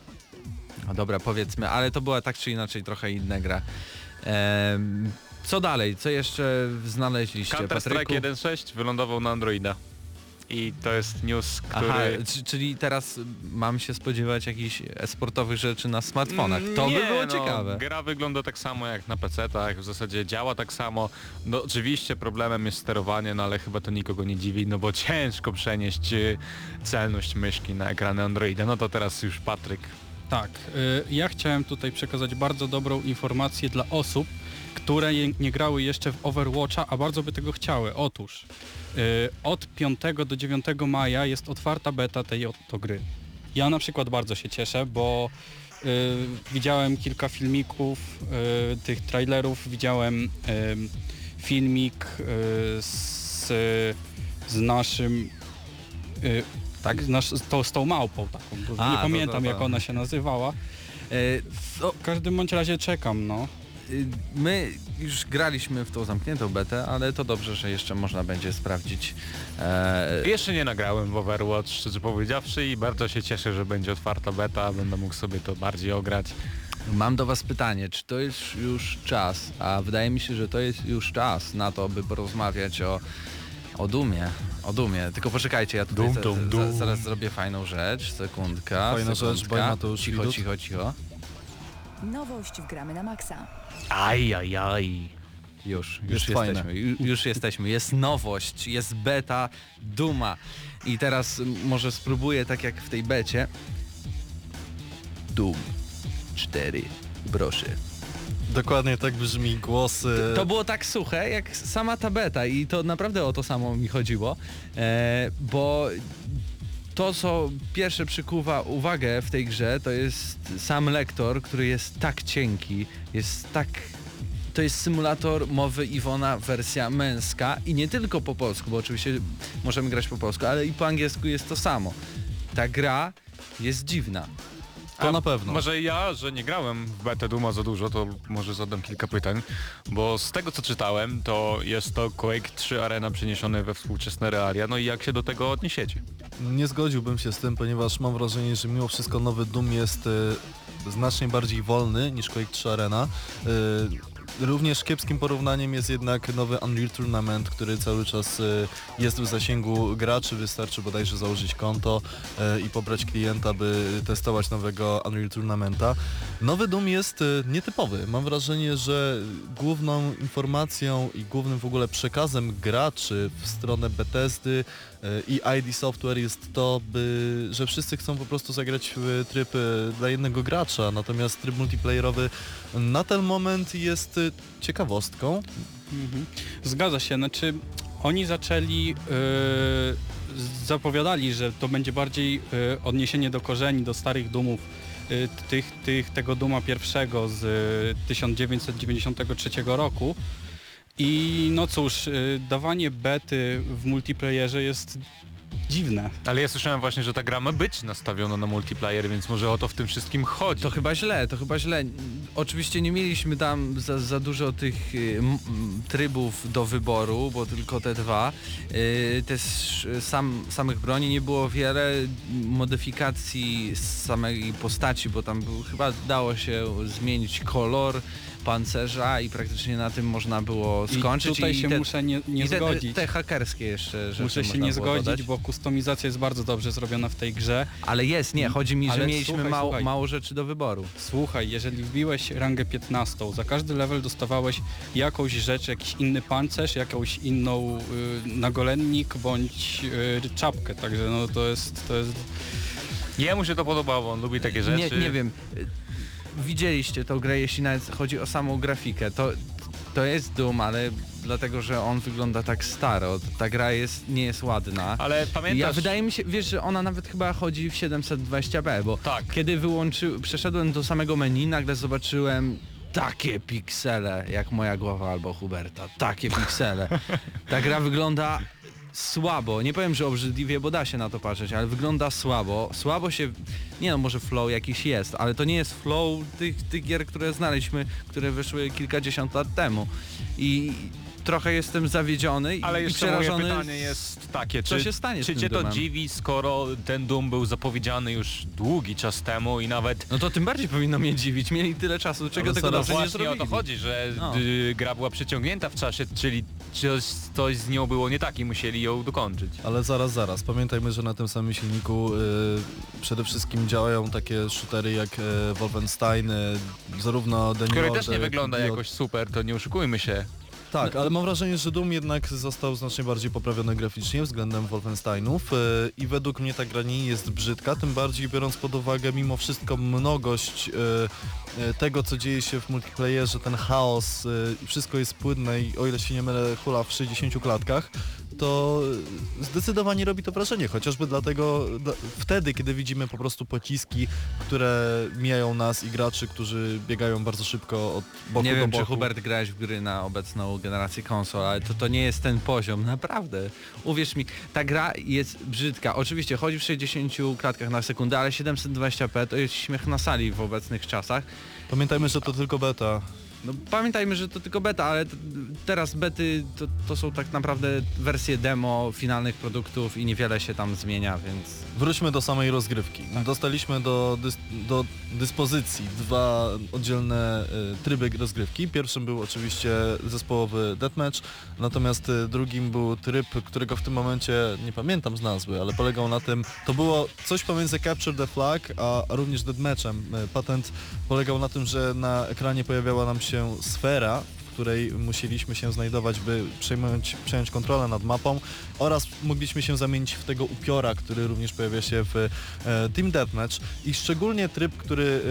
No dobra, powiedzmy, ale to była tak czy inaczej trochę inna gra. Em, co dalej? Co jeszcze znaleźliście, Counter Patryku? Strike 1.6 wylądował na Androida. I to jest news, który... Aha, czyli teraz mam się spodziewać jakichś esportowych rzeczy na smartfonach. To Nie, by było no, ciekawe. Gra wygląda tak samo jak na PC-tach, w zasadzie działa tak samo. No oczywiście problemem jest sterowanie, no ale chyba to nikogo nie dziwi, no bo ciężko przenieść y, celność myszki na ekrany Androida. No to teraz już Patryk. Tak, y, ja chciałem tutaj przekazać bardzo dobrą informację dla osób, które nie grały jeszcze w Overwatcha, a bardzo by tego chciały. Otóż y, od 5 do 9 maja jest otwarta beta tej oto gry. Ja na przykład bardzo się cieszę, bo y, widziałem kilka filmików y, tych trailerów, widziałem y, filmik y, z, z naszym y, tak, z, nasz, tą, z tą małpą taką, A, nie to- pamiętam to- jak to. ona się nazywała. To, W każdym bądź razie czekam, no. Y, my już graliśmy w tą zamkniętą betę, ale to dobrze, że jeszcze można będzie sprawdzić. E, Jeszcze nie nagrałem w Overwatch, szczerze powiedziawszy i bardzo się cieszę, że będzie otwarta beta, będę mógł sobie to bardziej ograć. Mam do Was pytanie, czy to jest już czas, a wydaje mi się, że to jest już czas na to, by porozmawiać o, o Dumie. O Dumie, tylko poczekajcie, ja tutaj Dum, za, dum, za, dum. zaraz zrobię fajną rzecz, sekundka, Fajna sekundka. rzecz, bo Mateusz cicho, Widut. cicho, cicho. Nowość w Gramy na Maxa. Aj, aj, aj. Już, już fajne. jesteśmy, ju- już jesteśmy, jest nowość, jest beta, Duma. I teraz może spróbuję tak jak w tej becie. Doom 4, proszę. Dokładnie tak brzmi głos. e, To było tak suche jak sama ta beta i to naprawdę o to samo mi chodziło, e, bo to co pierwsze przykuwa uwagę w tej grze to jest sam lektor, który jest tak cienki, jest tak... To jest symulator mowy Iwona wersja męska i nie tylko po polsku, bo oczywiście możemy grać po polsku, ale i po angielsku jest to samo. Ta gra jest dziwna. To A na pewno. Może ja, że nie grałem w betę Duma za dużo, to może zadam kilka pytań, bo z tego co czytałem, to jest to Quake 3 Arena przeniesione we współczesne realia, no i jak się do tego odniesiecie? Nie zgodziłbym się z tym, ponieważ mam wrażenie, że mimo wszystko nowy Doom jest e, znacznie bardziej wolny niż Quake 3 Arena. E, Również kiepskim porównaniem jest jednak nowy Unreal Tournament, który cały czas e, jest w zasięgu graczy. Wystarczy bodajże założyć konto e, i pobrać klienta, by testować nowego Unreal Tournamenta. Nowy Doom jest e, nietypowy. Mam wrażenie, że główną informacją i głównym w ogóle przekazem graczy w stronę Bethesdy i ID Software jest to, by, że wszyscy chcą po prostu zagrać w tryb e, dla jednego gracza, natomiast tryb multiplayerowy na ten moment jest e, ciekawostką. Mhm. Zgadza się, znaczy oni zaczęli, yy, zapowiadali, że to będzie bardziej yy, odniesienie do korzeni, do starych dumów, tych, tych, tego duma pierwszego z yy, 1993 roku. I no cóż, yy, dawanie bety w multiplayerze jest dziwne. Ale ja słyszałem właśnie, że ta gra ma być nastawiona na multiplayer, więc może o to w tym wszystkim chodzi. To chyba źle, to chyba źle. Oczywiście nie mieliśmy tam za, za dużo tych y, m, trybów do wyboru, bo tylko te dwa. Y, też y, sam, samych broni nie było wiele, modyfikacji samej postaci, bo tam był, chyba dało się zmienić kolor pancerza i praktycznie na tym można było skończyć. I tutaj się te, muszę nie, nie i te, zgodzić. te hakerskie jeszcze rzeczy Muszę się można nie było zgodzić, dodać. bo kustomizacja jest bardzo dobrze zrobiona w tej grze. Ale jest, nie, chodzi mi, że Ale mieliśmy słuchaj, mało, słuchaj. mało rzeczy do wyboru. Słuchaj, jeżeli wbiłeś rangę 15, za każdy level dostawałeś jakąś rzecz, jakiś inny pancerz, jakąś inną y, nagolennik bądź y, czapkę, także no to jest, to jest Jemu się to podobało, on lubi takie rzeczy. Nie, nie wiem. Widzieliście tą grę, jeśli nawet chodzi o samą grafikę. To, to jest Doom, ale dlatego, że on wygląda tak staro. Ta gra jest, nie jest ładna. Ale pamiętasz... Ja wydaje mi się, wiesz, że ona nawet chyba chodzi w 720p, bo Tak. kiedy wyłączy, przeszedłem do samego menu, nagle zobaczyłem takie piksele, jak moja głowa albo Huberta. Takie piksele. Ta gra wygląda słabo. Nie powiem, że obrzydliwie, bo da się na to patrzeć, ale wygląda słabo. Słabo się... Nie no, może flow jakiś jest, ale to nie jest flow tych, tych gier, które znaleźliśmy, które wyszły kilkadziesiąt lat temu. I trochę jestem zawiedziony i- Ale i jeszcze moje przerażony. pytanie jest takie, co czy, się stanie czy cię to dziwi, skoro ten Doom był zapowiedziany już długi czas temu i nawet No to tym bardziej powinno mnie dziwić. Mieli tyle czasu, czego tego dobrze nie właśnie o zrobili. to chodzi, że No. y, gra była przyciągnięta w czasie, czyli coś, coś z nią było nie tak i musieli ją dokończyć. Ale zaraz, zaraz. Pamiętajmy, że na tym samym silniku y, przede wszystkim działają takie shootery jak y, Wolfenstein, y, zarówno New Który też nie jak i wygląda The jakoś super, to nie oszukujmy się. Tak, ale mam wrażenie, że Doom jednak został znacznie bardziej poprawiony graficznie względem Wolfensteinów e, i według mnie ta gra nie jest brzydka, tym bardziej biorąc pod uwagę mimo wszystko mnogość e, e, tego, co dzieje się w multiplayerze, ten chaos, wszystko jest płynne i o ile się nie mylę, hula w 60 klatkach, to zdecydowanie robi to wrażenie, chociażby dlatego dla, wtedy, kiedy widzimy po prostu pociski, które mijają nas i graczy, którzy biegają bardzo szybko od boku Nie do wiem, boku. czy Hubert grałeś w gry na obecną generację konsol, ale to, to nie jest ten poziom, naprawdę. Uwierz mi, ta gra jest brzydka. Oczywiście chodzi w 60 klatkach na sekundę, ale 720p to jest śmiech na sali w obecnych czasach. Pamiętajmy, że to tylko beta. No, pamiętajmy, że to tylko beta, ale teraz bety to, to są tak naprawdę wersje demo finalnych produktów i niewiele się tam zmienia, więc Wróćmy do samej rozgrywki. Dostaliśmy do, dys, do dyspozycji dwa oddzielne y, tryby rozgrywki. Pierwszym był oczywiście zespołowy deathmatch, natomiast y, drugim był tryb, którego w tym momencie nie pamiętam z nazwy, ale polegał na tym, to było coś pomiędzy Capture the Flag, a, również deathmatchem. Y, Patent polegał na tym, że na ekranie pojawiała nam się sfera, której musieliśmy się znajdować, by przejmować, przejąć kontrolę nad mapą oraz mogliśmy się zamienić w tego upiora, który również pojawia się w e, Team Deathmatch i szczególnie tryb, który,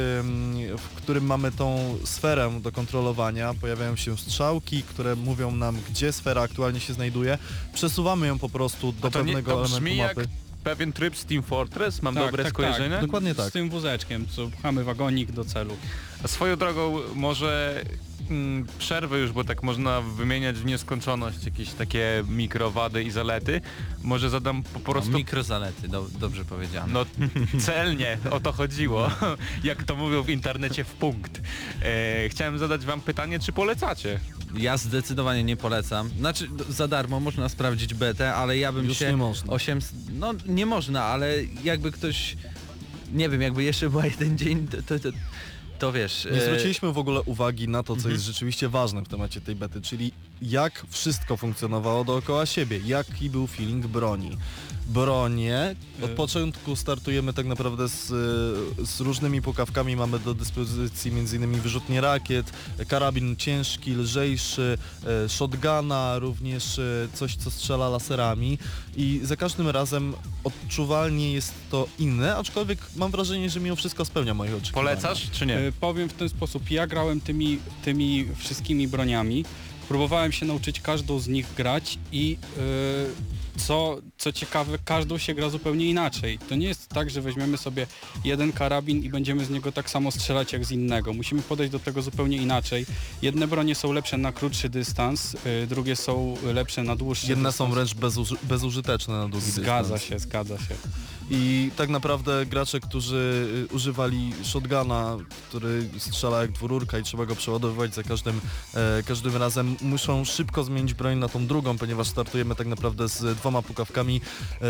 w którym mamy tą sferę do kontrolowania, pojawiają się strzałki, które mówią nam, gdzie sfera aktualnie się znajduje, przesuwamy ją po prostu do nie, pewnego to brzmi elementu jak mapy. pewien tryb z Team Fortress, mam Tak, dobre tak, skojarzenie? Dokładnie Z tak. tym wózeczkiem, co pchamy wagonik do celu. A swoją drogą może przerwę już, bo tak można wymieniać w nieskończoność jakieś takie mikrowady i zalety. Może zadam po prostu... no, mikrozalety, do, dobrze powiedziane. No celnie, o to chodziło, jak to mówią w internecie w punkt. E, chciałem zadać wam pytanie, czy polecacie? Ja zdecydowanie nie polecam. Znaczy d- za darmo można sprawdzić betę, ale ja bym Już się... nie można. 800... No nie można, ale jakby ktoś... Nie wiem, jakby jeszcze była jeden dzień, to, to, to, to wiesz... Nie e, zwróciliśmy w ogóle uwagi na to, co Mhm. jest rzeczywiście ważne w temacie tej bety, czyli jak wszystko funkcjonowało dookoła siebie, jaki był feeling broni. Bronie, od początku startujemy tak naprawdę z, z różnymi pukawkami, mamy do dyspozycji m.in. wyrzutnie rakiet, karabin ciężki, lżejszy, e, shotguna, również e, coś co strzela laserami i za każdym razem odczuwalnie jest to inne, aczkolwiek mam wrażenie, że mimo wszystko spełnia moje oczekiwania. Polecasz, czy nie? Y, Powiem w ten sposób, ja grałem tymi, tymi wszystkimi broniami, próbowałem się nauczyć każdą z nich grać i co, co ciekawe, każdą się gra zupełnie inaczej. To nie jest tak, że weźmiemy sobie jeden karabin i będziemy z niego tak samo strzelać jak z innego. Musimy podejść do tego zupełnie inaczej. Jedne bronie są lepsze na krótszy dystans, y, drugie są lepsze na dłuższy Jedne dystans. są wręcz bezuży bezużyteczne na długi Zgadza dystans. się, zgadza się. I tak naprawdę gracze, którzy y, używali shotguna, który strzela jak dwururka i trzeba go przeładowywać za każdym, e, każdym razem, muszą szybko zmienić broń na tą drugą, ponieważ startujemy tak naprawdę z dwoma pukawkami. E,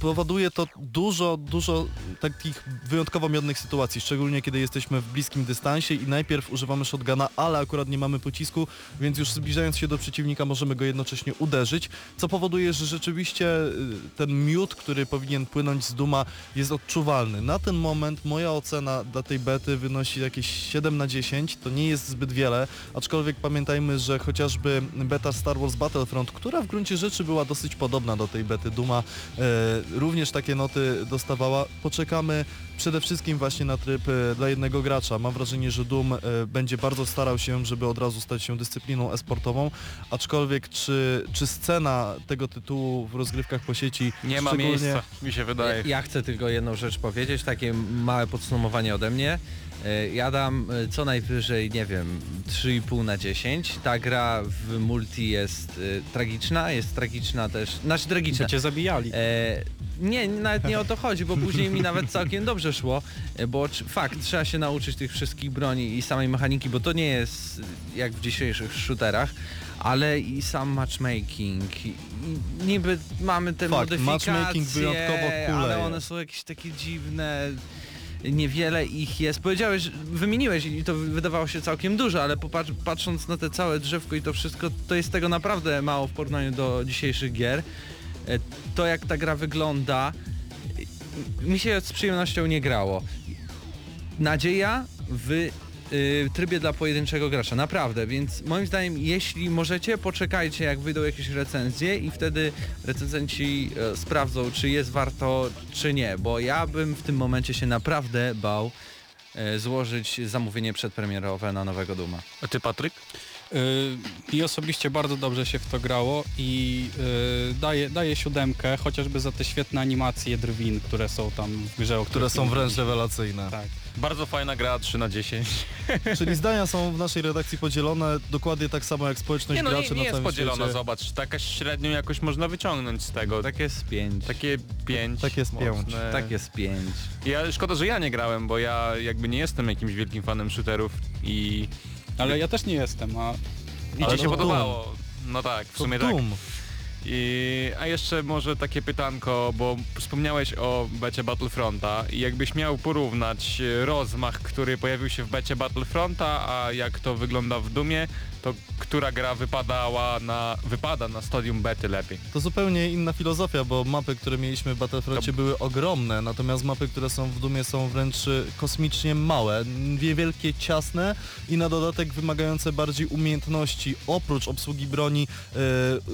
powoduje to dużo, dużo takich wyjątkowo miodnych sytuacji, szczególnie kiedy jesteśmy w bliskim dystansie i najpierw używamy shotguna, ale akurat nie mamy pocisku, więc już zbliżając się do przeciwnika możemy go jednocześnie uderzyć, co powoduje, że rzeczywiście y, ten miód, który powinien płynąć z Duma jest odczuwalny. Na ten moment moja ocena dla tej bety wynosi jakieś 7 na 10, to nie jest zbyt wiele, aczkolwiek pamiętajmy, że chociażby beta Star Wars Battlefront, która w gruncie rzeczy była dosyć podobna do tej bety Duma, e, również takie noty dostawała. Poczekamy przede wszystkim właśnie na tryb e, dla jednego gracza. Mam wrażenie, że Doom e, będzie bardzo starał się, żeby od razu stać się dyscypliną esportową, aczkolwiek czy, czy scena tego tytułu w rozgrywkach po sieci Nie ma miejsca, mi się wydaje. Ja, ja chcę tylko jedną rzecz powiedzieć, takie małe podsumowanie ode mnie. E, Ja dam e, co najwyżej, nie wiem, 3,5 na 10. Ta gra w multi jest e, tragiczna, jest tragiczna też, znaczy tragiczna. By cię zabijali. E, nie, nawet nie o to chodzi, bo później mi nawet całkiem dobrze szło, bo fakt, trzeba się nauczyć tych wszystkich broni i samej mechaniki, bo to nie jest jak w dzisiejszych shooterach, ale i sam matchmaking. I, niby mamy te Fakt, modyfikacje, matchmaking wyjątkowo ale kuleje. one są jakieś takie dziwne. Niewiele ich jest. Powiedziałeś, wymieniłeś i to wydawało się całkiem dużo, ale popatrz, patrząc na te całe drzewko i to wszystko, to jest tego naprawdę mało w porównaniu do dzisiejszych gier. E, To jak ta gra wygląda, e, mi się z przyjemnością nie grało. Nadzieja w y, trybie dla pojedynczego gracza, naprawdę, więc moim zdaniem jeśli możecie, poczekajcie jak wyjdą jakieś recenzje i wtedy recenzenci e, sprawdzą czy jest warto czy nie, bo ja bym w tym momencie się naprawdę bał e, złożyć zamówienie przedpremierowe na nowego Duma. A ty Patryk? Y, Mi osobiście bardzo dobrze się w to grało i y, daję, daję siódemkę, chociażby za te świetne animacje drwin, które są tam w grze, o które których są wręcz rewelacyjne. Tak. Bardzo fajna gra, 3 na 10. Czyli zdania są w naszej redakcji podzielone dokładnie tak samo jak społeczność Nie no, nie, graczy nie na jest całym podzielona, świecie. zobacz, taka średnią jakoś można wyciągnąć z tego. Tak jest pięć. Takie 5. Tak jest pięć. Tak jest pięć. Ja, szkoda, że ja nie grałem, bo ja jakby nie jestem jakimś wielkim fanem shooterów i... Ale ja też nie jestem, a I ci się podobało. No tak, w To sumie tak. I, a jeszcze może takie pytanko, bo wspomniałeś o becie Battlefronta i jakbyś miał porównać rozmach, który pojawił się w becie Battlefronta, a jak to wygląda w Dumie, to która gra wypadała na, wypada na stadium bety lepiej? To zupełnie inna filozofia, bo mapy, które mieliśmy w Battlefroncie To- były ogromne, natomiast mapy, które są w Dumie są wręcz y, kosmicznie małe, niewielkie, ciasne i na dodatek wymagające bardziej umiejętności. Oprócz obsługi broni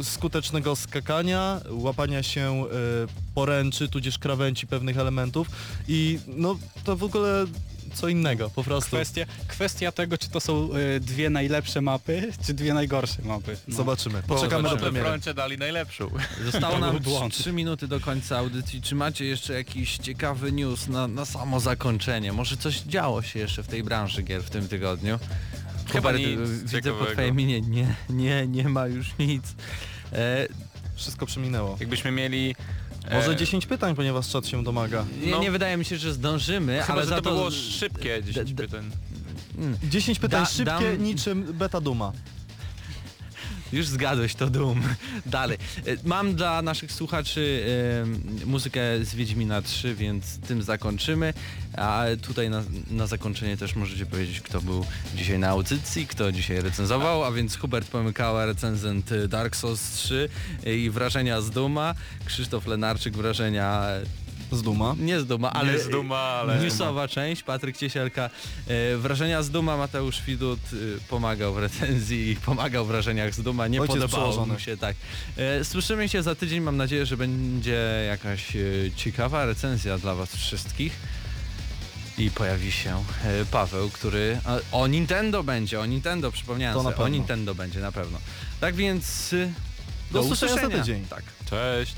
y, skutecznego skakania, łapania się y, poręczy, tudzież krawędzi pewnych elementów. I no to w ogóle co innego, po prostu. kwestia, kwestia tego, czy to są y, dwie najlepsze mapy, czy dwie najgorsze mapy. No. Zobaczymy. Poczekamy do W premiery. Battlefroncie dali najlepszą. Zostało nam. 3 minuty do końca audycji. Czy macie jeszcze jakiś ciekawy news na, na samo zakończenie? Może coś działo się jeszcze w tej branży gier w tym tygodniu? Chyba Hubert, nic widzę po ciekawego. twojej minie, nie, nie, nie ma już nic. E, Wszystko przeminęło. Jakbyśmy mieli... e, Może 10 pytań, ponieważ czat się domaga. nie, No. nie wydaje mi się, że zdążymy, Chyba, ale że za to, to... było szybkie 10 d- pytań. Mm, 10 pytań Da- szybkie, dam- niczym beta Duma. Już zgadłeś, to Doom. Dalej. E, Mam dla naszych słuchaczy e, muzykę z Wiedźmina 3, więc tym zakończymy. A tutaj na, na zakończenie też możecie powiedzieć, kto był dzisiaj na audycji, kto dzisiaj recenzował, a więc Hubert Pomykała, recenzent Dark Souls 3 i wrażenia z Duma, Krzysztof Lenarczyk, wrażenia Z Duma. nie z Duma, ale Nie z Duma, ale... newsowa część, Patryk Ciesielka, e, wrażenia z Duma, Mateusz Widut e, pomagał w recenzji i pomagał w wrażeniach z Duma, nie Ojciec podobało przełożony. mu się, tak. E, słyszymy się za tydzień, mam nadzieję, że będzie jakaś e, ciekawa recenzja dla was wszystkich. I pojawi się e, Paweł, który a, o Nintendo będzie, o Nintendo przypomniałem To na sobie, o pewno. Nintendo będzie na pewno. Tak więc e, Do usłyszenia za tydzień. Tak. Cześć.